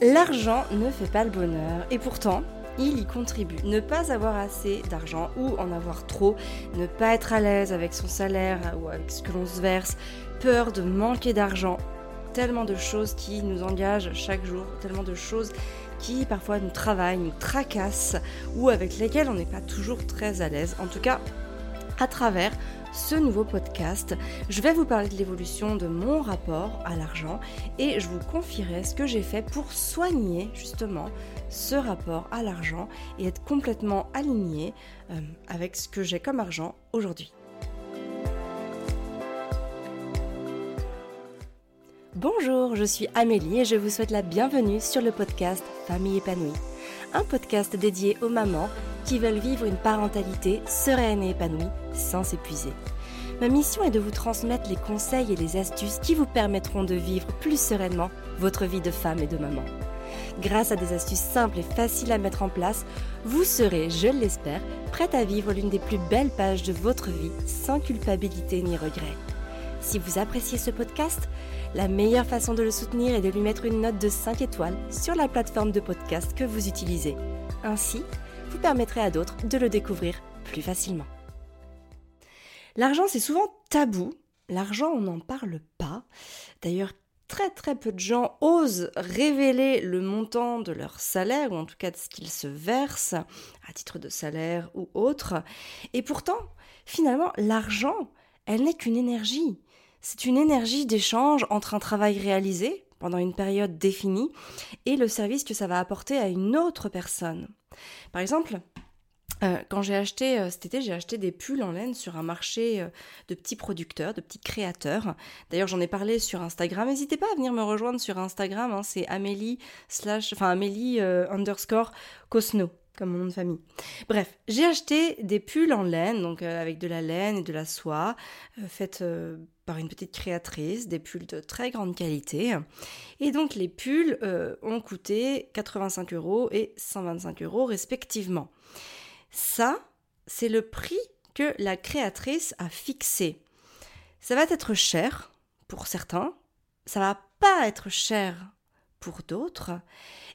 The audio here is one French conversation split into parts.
L'argent ne fait pas le bonheur et pourtant, il y contribue. Ne pas avoir assez d'argent ou en avoir trop, ne pas être à l'aise avec son salaire ou avec ce que l'on se verse, peur de manquer d'argent, tellement de choses qui nous engagent chaque jour, tellement de choses qui parfois nous travaillent, nous tracassent ou avec lesquelles on n'est pas toujours très à l'aise. En tout cas, à travers ce nouveau podcast, je vais vous parler de l'évolution de mon rapport à l'argent et je vous confierai ce que j'ai fait pour soigner justement ce rapport à l'argent et être complètement aligné euh, avec ce que j'ai comme argent aujourd'hui. Bonjour, je suis Amélie et je vous souhaite la bienvenue sur le podcast Famille épanouie, un podcast dédié aux mamans qui veulent vivre une parentalité sereine et épanouie sans s'épuiser. Ma mission est de vous transmettre les conseils et les astuces qui vous permettront de vivre plus sereinement votre vie de femme et de maman. Grâce à des astuces simples et faciles à mettre en place, vous serez, je l'espère, prête à vivre l'une des plus belles pages de votre vie sans culpabilité ni regret. Si vous appréciez ce podcast, la meilleure façon de le soutenir est de lui mettre une note de 5 étoiles sur la plateforme de podcast que vous utilisez. Ainsi, vous permettrez à d'autres de le découvrir plus facilement. L'argent, c'est souvent tabou. L'argent, on n'en parle pas. D'ailleurs, très très peu de gens osent révéler le montant de leur salaire, ou en tout cas de ce qu'ils se versent, à titre de salaire ou autre. Et pourtant, finalement, l'argent, elle n'est qu'une énergie. C'est une énergie d'échange entre un travail réalisé pendant une période définie et le service que ça va apporter à une autre personne. Par exemple, euh, quand j'ai acheté euh, cet été, j'ai acheté des pulls en laine sur un marché euh, de petits producteurs, de petits créateurs. D'ailleurs, j'en ai parlé sur Instagram. N'hésitez pas à venir me rejoindre sur Instagram. Hein, c'est Amélie slash, enfin Amélie underscore Cosno mon nom de famille. Bref, j'ai acheté des pulls en laine, donc avec de la laine et de la soie, faites par une petite créatrice, des pulls de très grande qualité. Et donc les pulls ont coûté 85 euros et 125 euros respectivement. Ça, c'est le prix que la créatrice a fixé. Ça va être cher pour certains, ça va pas être cher pour d'autres,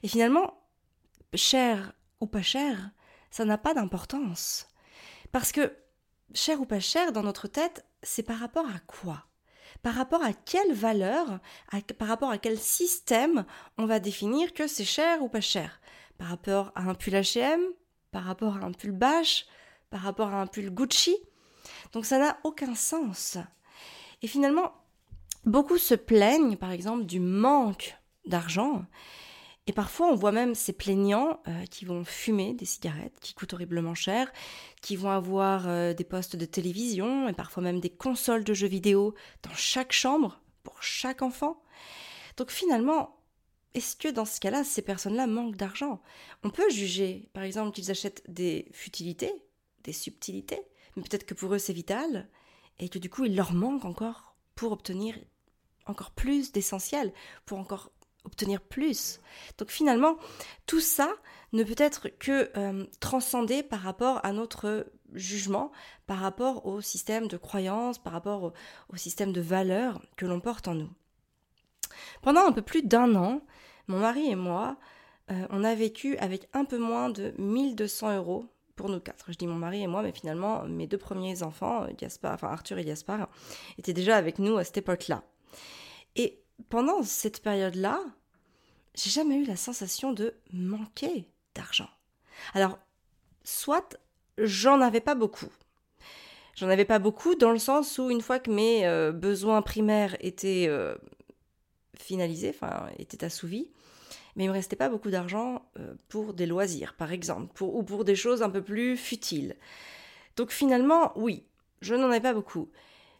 et finalement, cher ou pas cher, ça n'a pas d'importance. Parce que cher ou pas cher, dans notre tête, c'est par rapport à quoi? Par rapport à quelle valeur, par rapport à quel système on va définir que c'est cher ou pas cher? Par rapport à un pull HM par rapport à un pull Bash, par rapport à un pull Gucci? Donc ça n'a aucun sens. Et finalement, beaucoup se plaignent, par exemple, du manque d'argent. Et parfois, on voit même ces plaignants euh, qui vont fumer des cigarettes qui coûtent horriblement cher, qui vont avoir euh, des postes de télévision et parfois même des consoles de jeux vidéo dans chaque chambre pour chaque enfant. Donc finalement, est-ce que dans ce cas-là, ces personnes-là manquent d'argent? On peut juger, par exemple, qu'ils achètent des futilités, des subtilités, mais peut-être que pour eux c'est vital, et que du coup il leur manque encore pour obtenir encore plus d'essentiel, pour encore obtenir plus. Donc finalement, tout ça ne peut être que euh, transcendé par rapport à notre jugement, par rapport au système de croyance, par rapport au système de valeurs que l'on porte en nous. Pendant un peu plus d'un an, mon mari et moi, euh, on a vécu avec un peu moins de 1200 euros pour nous quatre. Je dis mon mari et moi, mais finalement, mes deux premiers enfants, Arthur et Gaspard, étaient déjà avec nous à cette époque-là. Et pendant cette période-là, j'ai jamais eu la sensation de manquer d'argent. Alors, soit j'en avais pas beaucoup. J'en avais pas beaucoup dans le sens où une fois que mes euh, besoins primaires étaient euh, finalisé, enfin était assouvi, mais il me restait pas beaucoup d'argent euh, pour des loisirs, par exemple, ou pour des choses un peu plus futiles. Donc finalement, oui, je n'en ai pas beaucoup,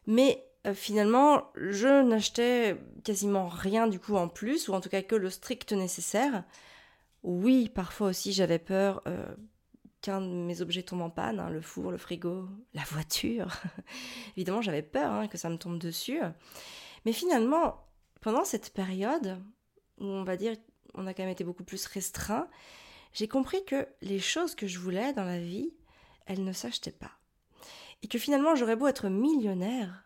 mais euh, finalement, je n'achetais quasiment rien du coup en plus, ou en tout cas que le strict nécessaire. Oui, parfois aussi j'avais peur euh, qu'un de mes objets tombe en panne, hein, le four, le frigo, la voiture. Évidemment, j'avais peur hein, que ça me tombe dessus. Mais finalement, pendant cette période, où on va dire on a quand même été beaucoup plus restreint, j'ai compris que les choses que je voulais dans la vie, elles ne s'achetaient pas. Et que finalement j'aurais beau être millionnaire,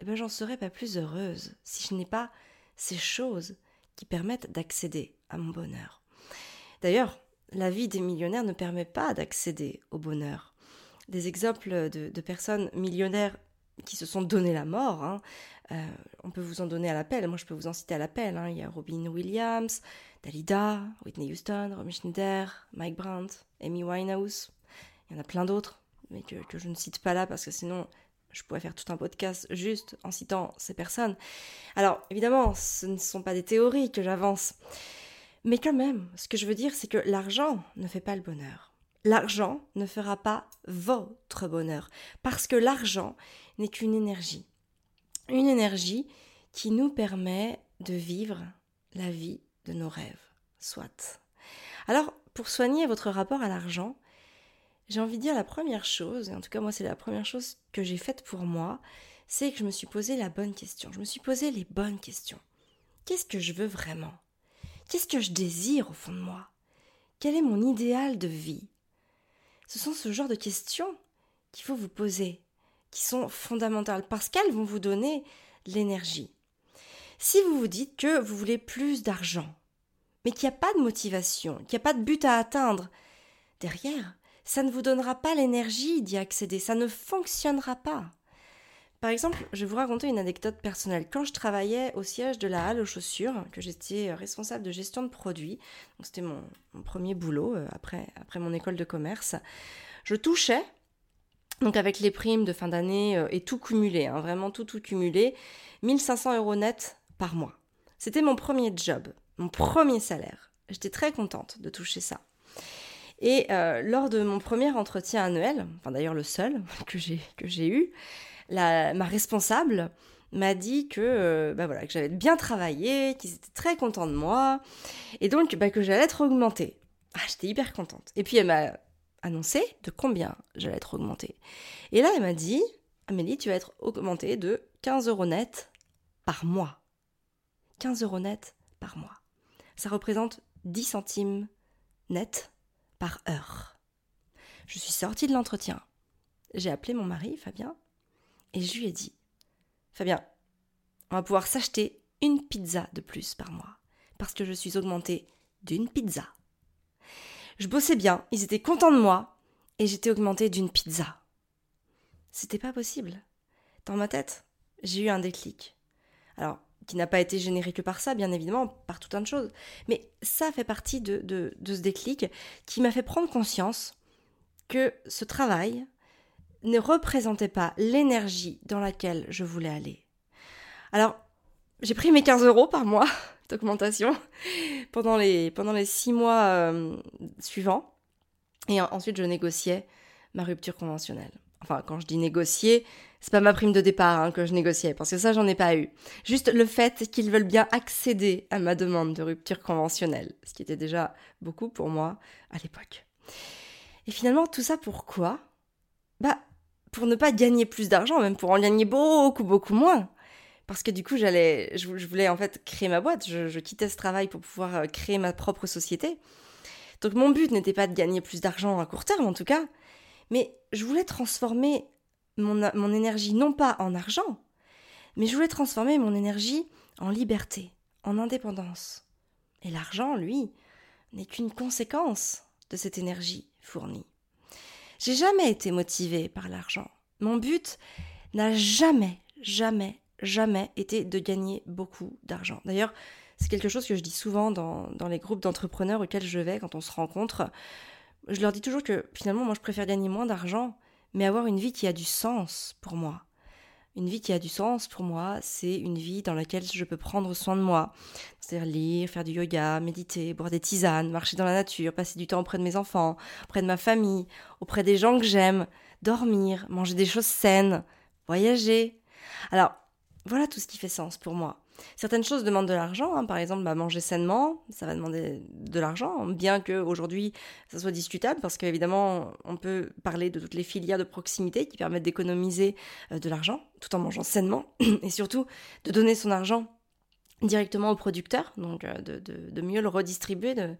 eh ben j'en serais pas plus heureuse si je n'ai pas ces choses qui permettent d'accéder à mon bonheur. D'ailleurs, la vie des millionnaires ne permet pas d'accéder au bonheur. Des exemples de, personnes millionnaires qui se sont donné la mort, hein, euh, on peut vous en donner à l'appel, moi je peux vous en citer à l'appel. Hein. Il y a Robin Williams, Dalida, Whitney Houston, Romy Schneider, Mike Brandt, Amy Winehouse. Il y en a plein d'autres, mais que, que je ne cite pas là parce que sinon je pourrais faire tout un podcast juste en citant ces personnes. Alors, évidemment, ce ne sont pas des théories que j'avance. Mais quand même, ce que je veux dire, c'est que l'argent ne fait pas le bonheur. L'argent ne fera pas votre bonheur. Parce que l'argent n'est qu'une énergie. Une énergie qui nous permet de vivre la vie de nos rêves. Soit. Alors, pour soigner votre rapport à l'argent, j'ai envie de dire la première chose, et en tout cas moi c'est la première chose que j'ai faite pour moi, c'est que je me suis posé la bonne question. Je me suis posé les bonnes questions. Qu'est-ce que je veux vraiment? Qu'est-ce que je désire au fond de moi? Quel est mon idéal de vie? Ce sont ce genre de questions qu'il faut vous poser, qui sont fondamentales, parce qu'elles vont vous donner l'énergie. Si vous vous dites que vous voulez plus d'argent, mais qu'il n'y a pas de motivation, qu'il n'y a pas de but à atteindre, derrière, ça ne vous donnera pas l'énergie d'y accéder, ça ne fonctionnera pas. Par exemple, je vais vous raconter une anecdote personnelle. Quand je travaillais au siège de la halle aux chaussures, que j'étais responsable de gestion de produits, c'était mon, premier boulot euh, après, après mon école de commerce, je touchais, donc avec les primes de fin d'année euh, et tout cumulé, hein, vraiment tout tout cumulé, 1500 euros net par mois. C'était mon premier job, mon premier salaire. J'étais très contente de toucher ça. Et euh, lors de mon premier entretien annuel, enfin d'ailleurs le seul que j'ai eu, ma responsable m'a dit que euh, bah voilà que j'avais bien travaillé, qu'ils étaient très contents de moi, et donc bah, que j'allais être augmentée. Ah, j'étais hyper contente. Et puis elle m'a annoncé de combien j'allais être augmentée. Et là, elle m'a dit, Amélie, tu vas être augmentée de 15 euros net par mois. 15 euros net par mois. Ça représente 10 centimes net par heure. Je suis sortie de l'entretien. J'ai appelé mon mari, Fabien, et je lui ai dit Fabien, on va pouvoir s'acheter une pizza de plus par mois, parce que je suis augmentée d'une pizza. Je bossais bien, ils étaient contents de moi, et j'étais augmentée d'une pizza. C'était pas possible. Dans ma tête, j'ai eu un déclic. Alors, qui n'a pas été généré que par ça, bien évidemment, par tout un de choses. Mais ça fait partie de, de, ce déclic qui m'a fait prendre conscience que ce travail ne représentait pas l'énergie dans laquelle je voulais aller. Alors, j'ai pris mes 15 euros par mois d'augmentation pendant les, pendant les six mois euh, suivants. Et ensuite, je négociais ma rupture conventionnelle. Enfin, quand je dis négocier, c'est pas ma prime de départ hein, que je négociais, parce que ça, j'en ai pas eu. Juste le fait qu'ils veulent bien accéder à ma demande de rupture conventionnelle, ce qui était déjà beaucoup pour moi à l'époque. Et finalement, tout ça pourquoi? Bah, pour ne pas gagner plus d'argent, même pour en gagner beaucoup, beaucoup moins. Parce que du coup, j'allais, je, voulais en fait créer ma boîte. Je, quittais ce travail pour pouvoir euh, créer ma propre société. Donc mon but n'était pas de gagner plus d'argent à court terme, en tout cas, mais je voulais transformer mon, mon énergie non pas en argent, mais je voulais transformer mon énergie en liberté, en indépendance. Et l'argent, lui, n'est qu'une conséquence de cette énergie fournie. J'ai jamais été motivée par l'argent. Mon but n'a jamais, jamais, jamais été de gagner beaucoup d'argent. D'ailleurs, c'est quelque chose que je dis souvent dans, dans les groupes d'entrepreneurs auxquels je vais quand on se rencontre je leur dis toujours que finalement, moi, je préfère gagner moins d'argent, mais avoir une vie qui a du sens pour moi. Une vie qui a du sens pour moi, c'est une vie dans laquelle je peux prendre soin de moi. C'est-à-dire lire, faire du yoga, méditer, boire des tisanes, marcher dans la nature, passer du temps auprès de mes enfants, auprès de ma famille, auprès des gens que j'aime, dormir, manger des choses saines, voyager. Alors, voilà tout ce qui fait sens pour moi. Certaines choses demandent de l'argent, hein. par exemple bah, manger sainement, ça va demander de l'argent, bien qu'aujourd'hui ça soit discutable, parce qu'évidemment on peut parler de toutes les filières de proximité qui permettent d'économiser euh, de l'argent tout en mangeant sainement, et surtout de donner son argent directement au producteur, donc euh, de, de, mieux le redistribuer, de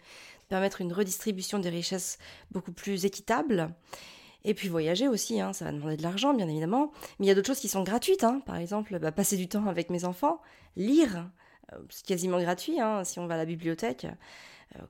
permettre une redistribution des richesses beaucoup plus équitable. Et puis voyager aussi, hein, ça va demander de l'argent, bien évidemment. Mais il y a d'autres choses qui sont gratuites. Hein. Par exemple, bah, passer du temps avec mes enfants, lire, c'est quasiment gratuit hein, si on va à la bibliothèque,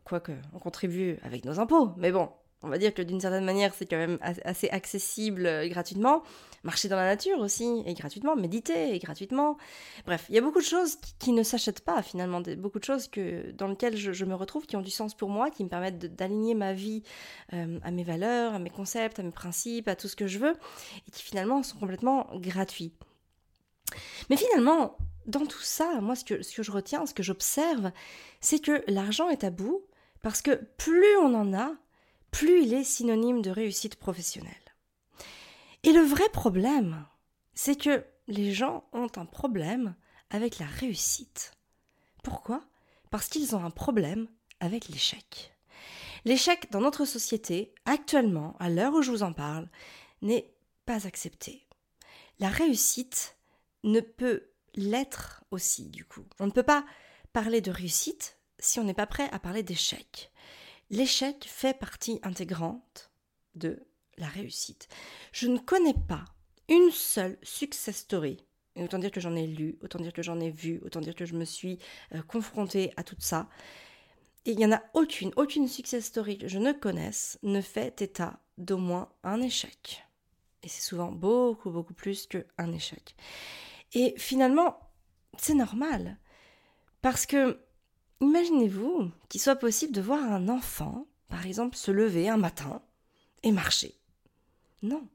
quoique on contribue avec nos impôts, mais bon, on va dire que d'une certaine manière, c'est quand même assez accessible euh, gratuitement. Marcher dans la nature aussi, et gratuitement. Méditer, et gratuitement. Bref, il y a beaucoup de choses qui, ne s'achètent pas finalement. Beaucoup de choses que, dans lesquelles je, me retrouve, qui ont du sens pour moi, qui me permettent d'aligner ma vie euh, à mes valeurs, à mes concepts, à mes principes, à tout ce que je veux, et qui finalement sont complètement gratuits. Mais finalement, dans tout ça, moi, ce que, ce que je retiens, ce que j'observe, c'est que l'argent est à bout, parce que plus on en a, plus il est synonyme de réussite professionnelle. Et le vrai problème, c'est que les gens ont un problème avec la réussite. Pourquoi? Parce qu'ils ont un problème avec l'échec. L'échec dans notre société, actuellement, à l'heure où je vous en parle, n'est pas accepté. La réussite ne peut l'être aussi, du coup. On ne peut pas parler de réussite si on n'est pas prêt à parler d'échec l'échec fait partie intégrante de la réussite. Je ne connais pas une seule success story. Et autant dire que j'en ai lu, autant dire que j'en ai vu, autant dire que je me suis euh, confrontée à tout ça. Et il n'y en a aucune, aucune success story que je ne connaisse ne fait état d'au moins un échec. Et c'est souvent beaucoup, beaucoup plus qu'un échec. Et finalement, c'est normal. Parce que Imaginez-vous qu'il soit possible de voir un enfant, par exemple, se lever un matin et marcher. Non.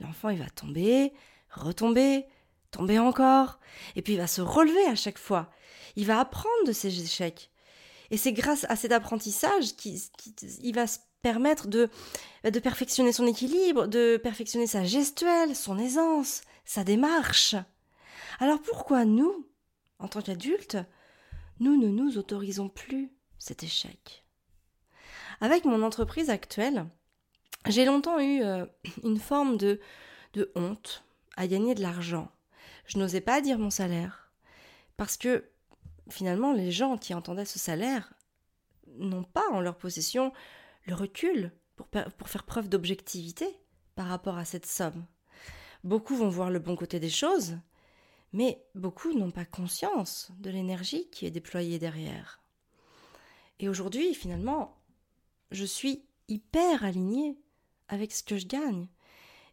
L'enfant, il va tomber, retomber, tomber encore, et puis il va se relever à chaque fois. Il va apprendre de ses échecs. Et c'est grâce à cet apprentissage qu'il va se permettre de, perfectionner son équilibre, de perfectionner sa gestuelle, son aisance, sa démarche. Alors pourquoi nous, en tant qu'adultes, nous ne nous autorisons plus cet échec. Avec mon entreprise actuelle, j'ai longtemps eu euh, une forme de, honte à gagner de l'argent. Je n'osais pas dire mon salaire parce que finalement les gens qui entendaient ce salaire n'ont pas en leur possession le recul pour faire preuve d'objectivité par rapport à cette somme. Beaucoup vont voir le bon côté des choses mais beaucoup n'ont pas conscience de l'énergie qui est déployée derrière. Et aujourd'hui, finalement, je suis hyper alignée avec ce que je gagne.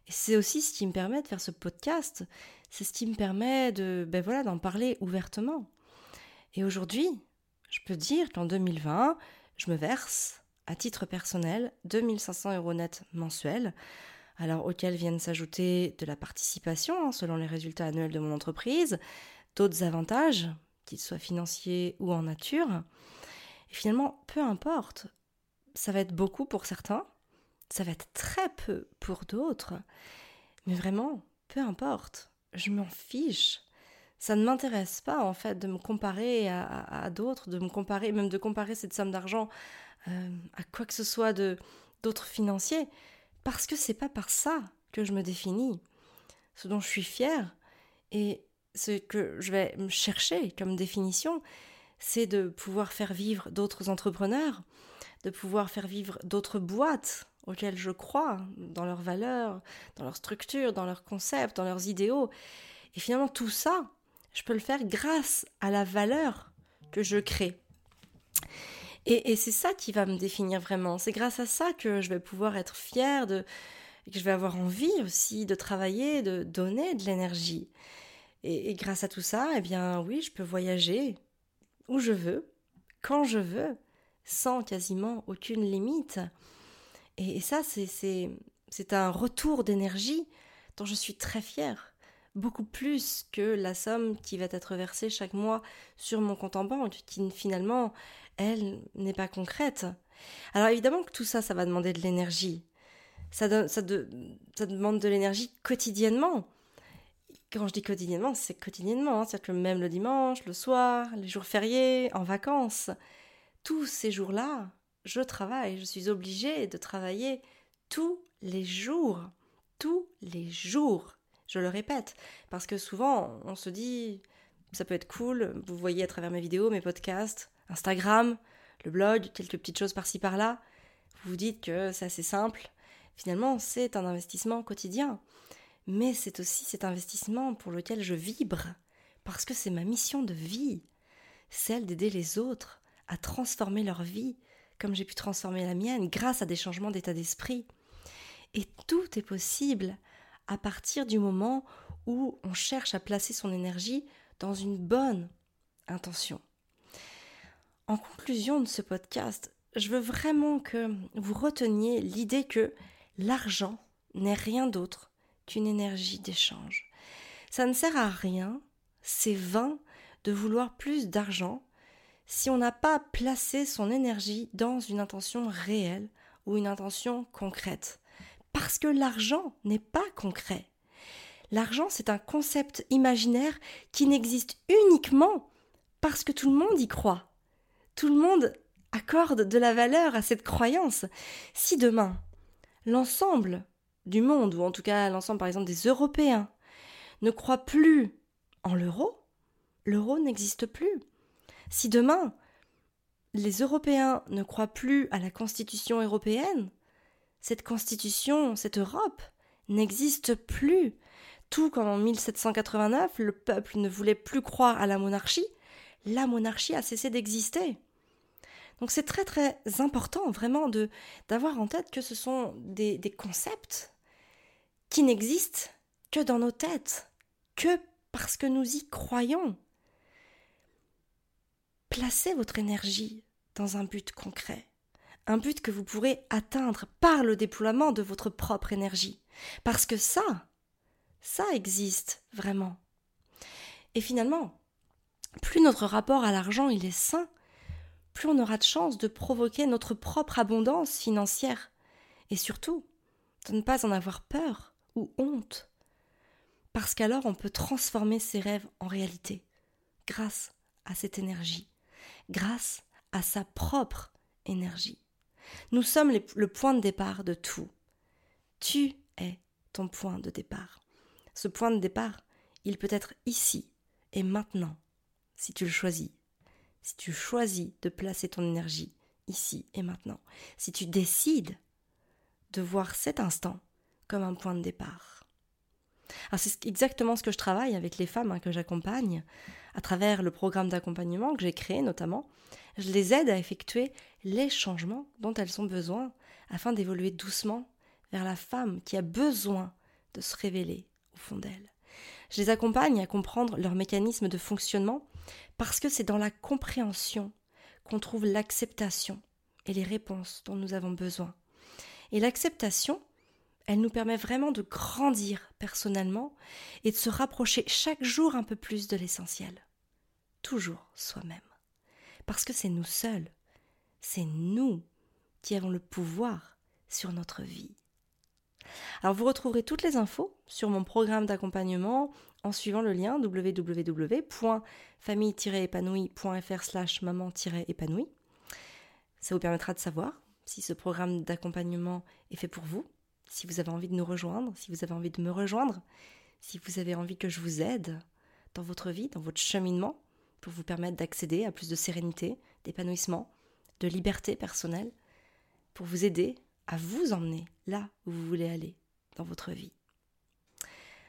Et c'est aussi ce qui me permet de faire ce podcast. C'est ce qui me permet de, ben voilà, d'en parler ouvertement. Et aujourd'hui, je peux dire qu'en 2020, je me verse, à titre personnel, 2500 euros net mensuels alors auxquels viennent s'ajouter de la participation hein, selon les résultats annuels de mon entreprise, d'autres avantages, qu'ils soient financiers ou en nature. Et finalement, peu importe, ça va être beaucoup pour certains, ça va être très peu pour d'autres, mais vraiment, peu importe, je m'en fiche. Ça ne m'intéresse pas en fait de me comparer à, d'autres, de me comparer, même de comparer cette somme d'argent euh, à quoi que ce soit de d'autres financiers parce que c'est pas par ça que je me définis. Ce dont je suis fière et ce que je vais chercher comme définition, c'est de pouvoir faire vivre d'autres entrepreneurs, de pouvoir faire vivre d'autres boîtes auxquelles je crois, dans leurs valeurs, dans leur structure, dans leurs concepts, dans leurs idéaux. Et finalement, tout ça, je peux le faire grâce à la valeur que je crée. Et, c'est ça qui va me définir vraiment. C'est grâce à ça que je vais pouvoir être fière de, que je vais avoir envie aussi de travailler, de donner de l'énergie. Et, grâce à tout ça, eh bien oui, je peux voyager où je veux, quand je veux, sans quasiment aucune limite. Et, et ça, c'est un retour d'énergie dont je suis très fière beaucoup plus que la somme qui va être versée chaque mois sur mon compte en banque, qui finalement, elle, n'est pas concrète. Alors évidemment que tout ça, ça va demander de l'énergie. Ça, demande de l'énergie quotidiennement. Quand je dis quotidiennement, c'est quotidiennement, hein. c'est-à-dire que même le dimanche, le soir, les jours fériés, en vacances, tous ces jours-là, je travaille, je suis obligée de travailler tous les jours, tous les jours. Je le répète, parce que souvent on se dit ça peut être cool, vous voyez à travers mes vidéos, mes podcasts, Instagram, le blog, quelques petites choses par-ci par-là, vous vous dites que c'est assez simple. Finalement, c'est un investissement quotidien, mais c'est aussi cet investissement pour lequel je vibre, parce que c'est ma mission de vie. celle d'aider les autres à transformer leur vie, comme j'ai pu transformer la mienne, grâce à des changements d'état d'esprit. Et tout est possible à partir du moment où on cherche à placer son énergie dans une bonne intention. En conclusion de ce podcast, je veux vraiment que vous reteniez l'idée que l'argent n'est rien d'autre qu'une énergie d'échange. Ça ne sert à rien, c'est vain de vouloir plus d'argent si on n'a pas placé son énergie dans une intention réelle ou une intention concrète. Parce que l'argent n'est pas concret. L'argent, c'est un concept imaginaire qui n'existe uniquement parce que tout le monde y croit. Tout le monde accorde de la valeur à cette croyance. Si demain, l'ensemble du monde, ou en tout cas l'ensemble par exemple des Européens, ne croit plus en l'euro, l'euro n'existe plus. Si demain, les Européens ne croient plus à la Constitution européenne, cette Constitution, cette Europe, n'existe plus. Tout comme en 1789, le peuple ne voulait plus croire à la monarchie, la monarchie a cessé d'exister. Donc c'est très très important vraiment de d'avoir en tête que ce sont des, des concepts qui n'existent que dans nos têtes, que parce que nous y croyons. Placez votre énergie dans un but concret, un but que vous pourrez atteindre par le déploiement de votre propre énergie, parce que ça, ça existe vraiment. Et finalement, plus notre rapport à l'argent il est sain, plus on aura de chance de provoquer notre propre abondance financière, et surtout de ne pas en avoir peur ou honte, parce qu'alors on peut transformer ses rêves en réalité, grâce à cette énergie, grâce à sa propre énergie. Nous sommes le point de départ de tout. Tu es ton point de départ. Ce point de départ, il peut être ici et maintenant, si tu le choisis. Si tu choisis de placer ton énergie ici et maintenant. Si tu décides de voir cet instant comme un point de départ. c'est exactement ce que je travaille avec les femmes hein, que j'accompagne à travers le programme d'accompagnement que j'ai créé notamment. Je les aide à effectuer les changements dont elles ont besoin afin d'évoluer doucement vers la femme qui a besoin de se révéler au fond d'elle. Je les accompagne à comprendre leur mécanisme de fonctionnement parce que c'est dans la compréhension qu'on trouve l'acceptation et les réponses dont nous avons besoin. Et l'acceptation, elle nous permet vraiment de grandir personnellement et de se rapprocher chaque jour un peu plus de l'essentiel. Toujours soi-même. Parce que c'est nous seuls, c'est nous qui avons le pouvoir sur notre vie. Alors vous retrouverez toutes les infos sur mon programme d'accompagnement en suivant le lien www.famille-épanouie.fr slash maman-épanouie. Ça vous permettra de savoir si ce programme d'accompagnement est fait pour vous, si vous avez envie de nous rejoindre, si vous avez envie de me rejoindre, si vous avez envie que je vous aide dans votre vie, dans votre cheminement, pour vous permettre d'accéder à plus de sérénité, d'épanouissement, de liberté personnelle, pour vous aider à vous emmener là où vous voulez aller dans votre vie.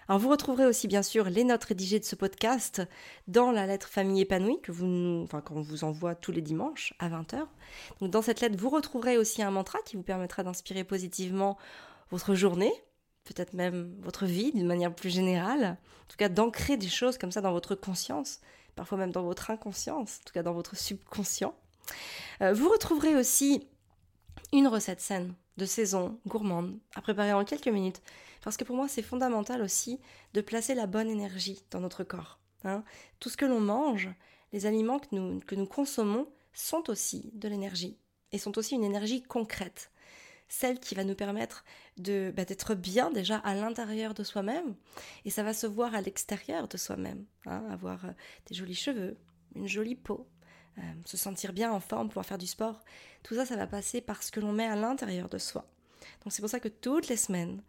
Alors vous retrouverez aussi bien sûr les notes rédigées de ce podcast dans la lettre famille épanouie que vous nous, enfin qu'on vous envoie tous les dimanches à 20h. Donc dans cette lettre, vous retrouverez aussi un mantra qui vous permettra d'inspirer positivement votre journée, peut-être même votre vie d'une manière plus générale, en tout cas d'ancrer des choses comme ça dans votre conscience, parfois même dans votre inconscience, en tout cas dans votre subconscient. Euh, vous retrouverez aussi une recette saine de saison, gourmande, à préparer en quelques minutes. Parce que pour moi, c'est fondamental aussi de placer la bonne énergie dans notre corps. Hein. Tout ce que l'on mange, les aliments que nous, que nous consommons, sont aussi de l'énergie. Et sont aussi une énergie concrète. Celle qui va nous permettre de bah, d'être bien déjà à l'intérieur de soi-même. Et ça va se voir à l'extérieur de soi-même. Hein. avoir euh, des jolis cheveux, une jolie peau, euh, se sentir bien en forme, pouvoir faire du sport. Tout ça, ça va passer par ce que l'on met à l'intérieur de soi. Donc c'est pour ça que toutes les semaines,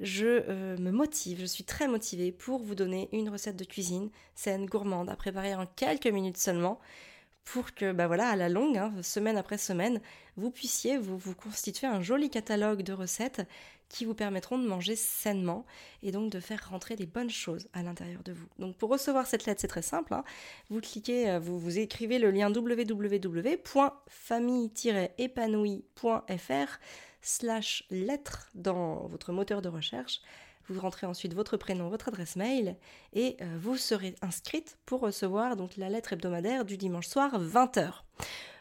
je euh, me motive, je suis très motivée pour vous donner une recette de cuisine saine, gourmande, à préparer en quelques minutes seulement, pour que, bah à la longue, hein, semaine après semaine, vous puissiez vous, constituer un joli catalogue de recettes qui vous permettront de manger sainement et donc de faire rentrer des bonnes choses à l'intérieur de vous. Donc pour recevoir cette lettre, c'est très simple. Hein. Vous cliquez, euh, vous, vous écrivez le lien www.famille-épanouie.fr slash lettre dans votre moteur de recherche vous rentrez ensuite votre prénom, votre adresse mail et euh, vous serez inscrite pour recevoir donc la lettre hebdomadaire du dimanche soir 20h.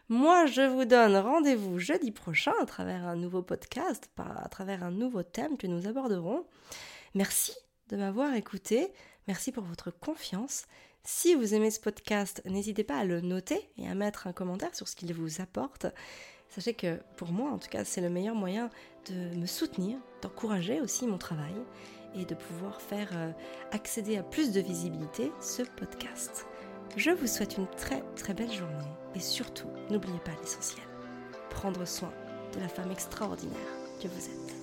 Moi, je vous donne rendez-vous jeudi prochain à travers un nouveau podcast, à travers un nouveau thème que nous aborderons. Merci de m'avoir écouté. Merci pour votre confiance. Si vous aimez ce podcast, n'hésitez pas à le noter et à mettre un commentaire sur ce qu'il vous apporte. Sachez que pour moi, en tout cas, c'est le meilleur moyen de me soutenir, d'encourager aussi mon travail et de pouvoir faire euh, accéder à plus de visibilité ce podcast. Je vous souhaite une très très belle journée et surtout, n'oubliez pas l'essentiel, prendre soin de la femme extraordinaire que vous êtes.